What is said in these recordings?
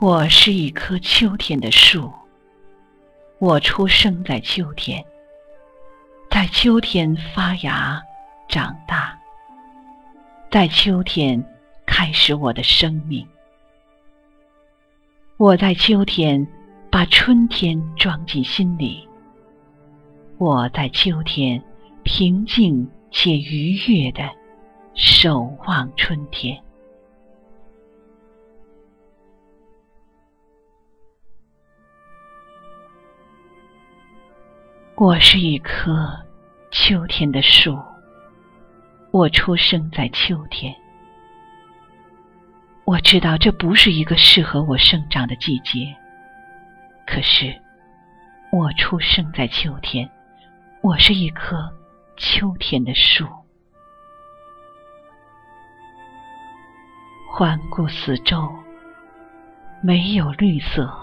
我是一棵秋天的树，我出生在秋天，在秋天发芽、长大，在秋天开始我的生命。我在秋天把春天装进心里，我在秋天平静且愉悦的守望春天。我是一棵秋天的树，我出生在秋天。我知道这不是一个适合我生长的季节，可是我出生在秋天，我是一棵秋天的树。环顾四周，没有绿色，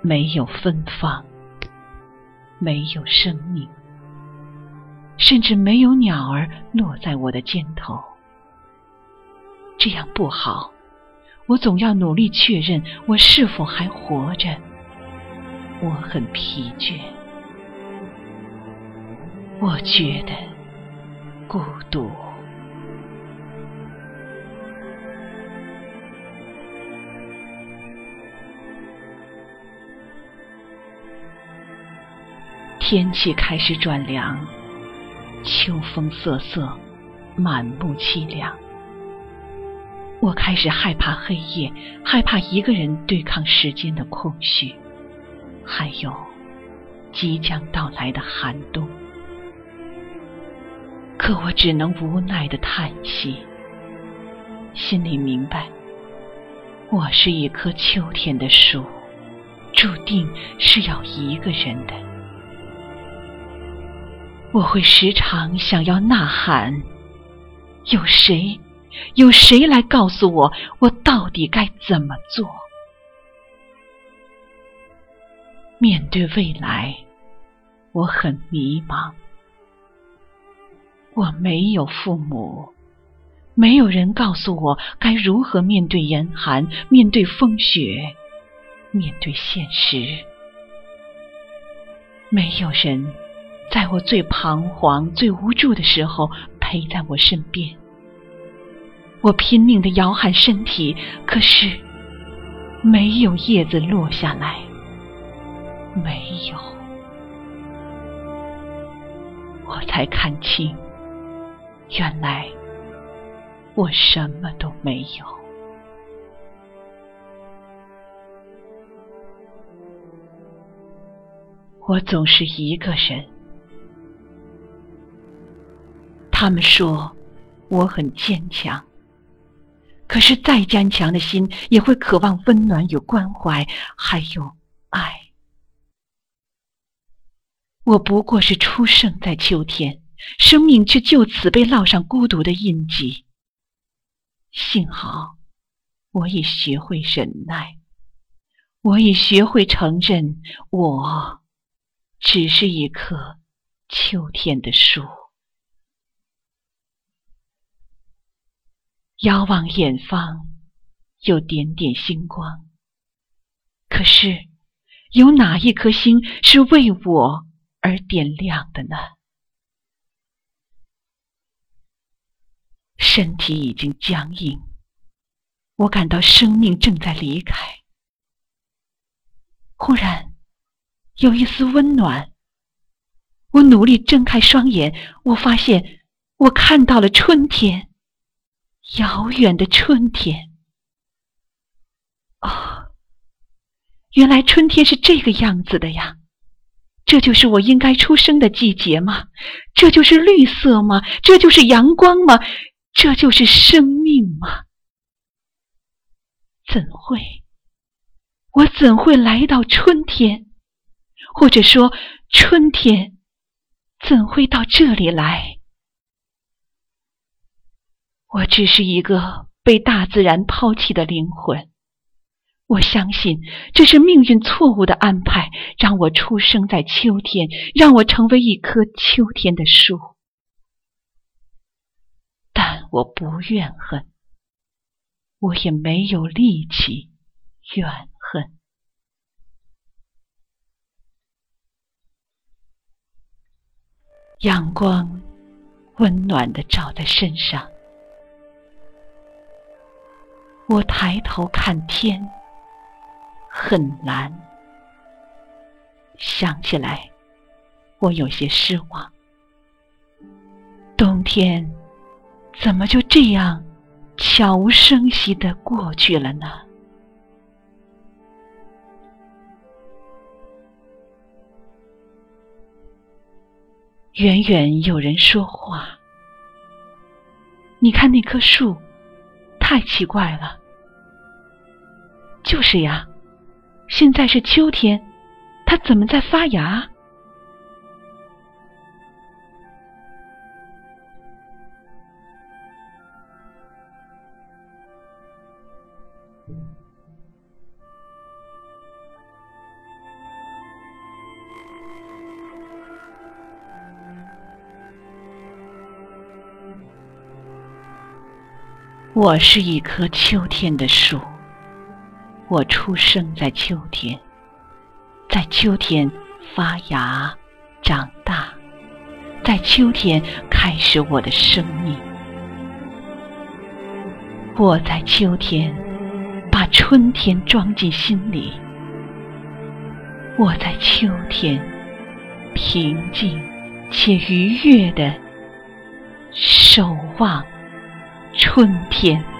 没有芬芳。没有生命，甚至没有鸟儿落在我的肩头。这样不好，我总要努力确认我是否还活着。我很疲倦，我觉得孤独。天气开始转凉，秋风瑟瑟，满目凄凉。我开始害怕黑夜，害怕一个人对抗时间的空虚，还有即将到来的寒冬。可我只能无奈的叹息，心里明白，我是一棵秋天的树，注定是要一个人的。我会时常想要呐喊，有谁，有谁来告诉我，我到底该怎么做？面对未来，我很迷茫。我没有父母，没有人告诉我该如何面对严寒，面对风雪，面对现实。没有人。在我最彷徨、最无助的时候，陪在我身边。我拼命的摇撼身体，可是没有叶子落下来，没有。我才看清，原来我什么都没有。我总是一个人。他们说我很坚强，可是再坚强的心也会渴望温暖与关怀，还有爱。我不过是出生在秋天，生命却就此被烙上孤独的印记。幸好我已学会忍耐，我已学会承认，我只是一棵秋天的树。遥望远方，有点点星光。可是，有哪一颗星是为我而点亮的呢？身体已经僵硬，我感到生命正在离开。忽然，有一丝温暖。我努力睁开双眼，我发现我看到了春天。遥远的春天，哦，原来春天是这个样子的呀！这就是我应该出生的季节吗？这就是绿色吗？这就是阳光吗？这就是生命吗？怎会？我怎会来到春天？或者说，春天怎会到这里来？我只是一个被大自然抛弃的灵魂。我相信这是命运错误的安排，让我出生在秋天，让我成为一棵秋天的树。但我不怨恨，我也没有力气怨恨。阳光温暖的照在身上，我抬头看天，很蓝。想起来，我有些失望。冬天怎么就这样悄无声息的过去了呢？远远有人说话，你看那棵树，太奇怪了。就是呀，现在是秋天，它怎么在发芽？我是一棵秋天的树，我出生在秋天，在秋天发芽、长大，在秋天开始我的生命。我在秋天把春天装进心里，我在秋天平静且愉悦的守望。春天。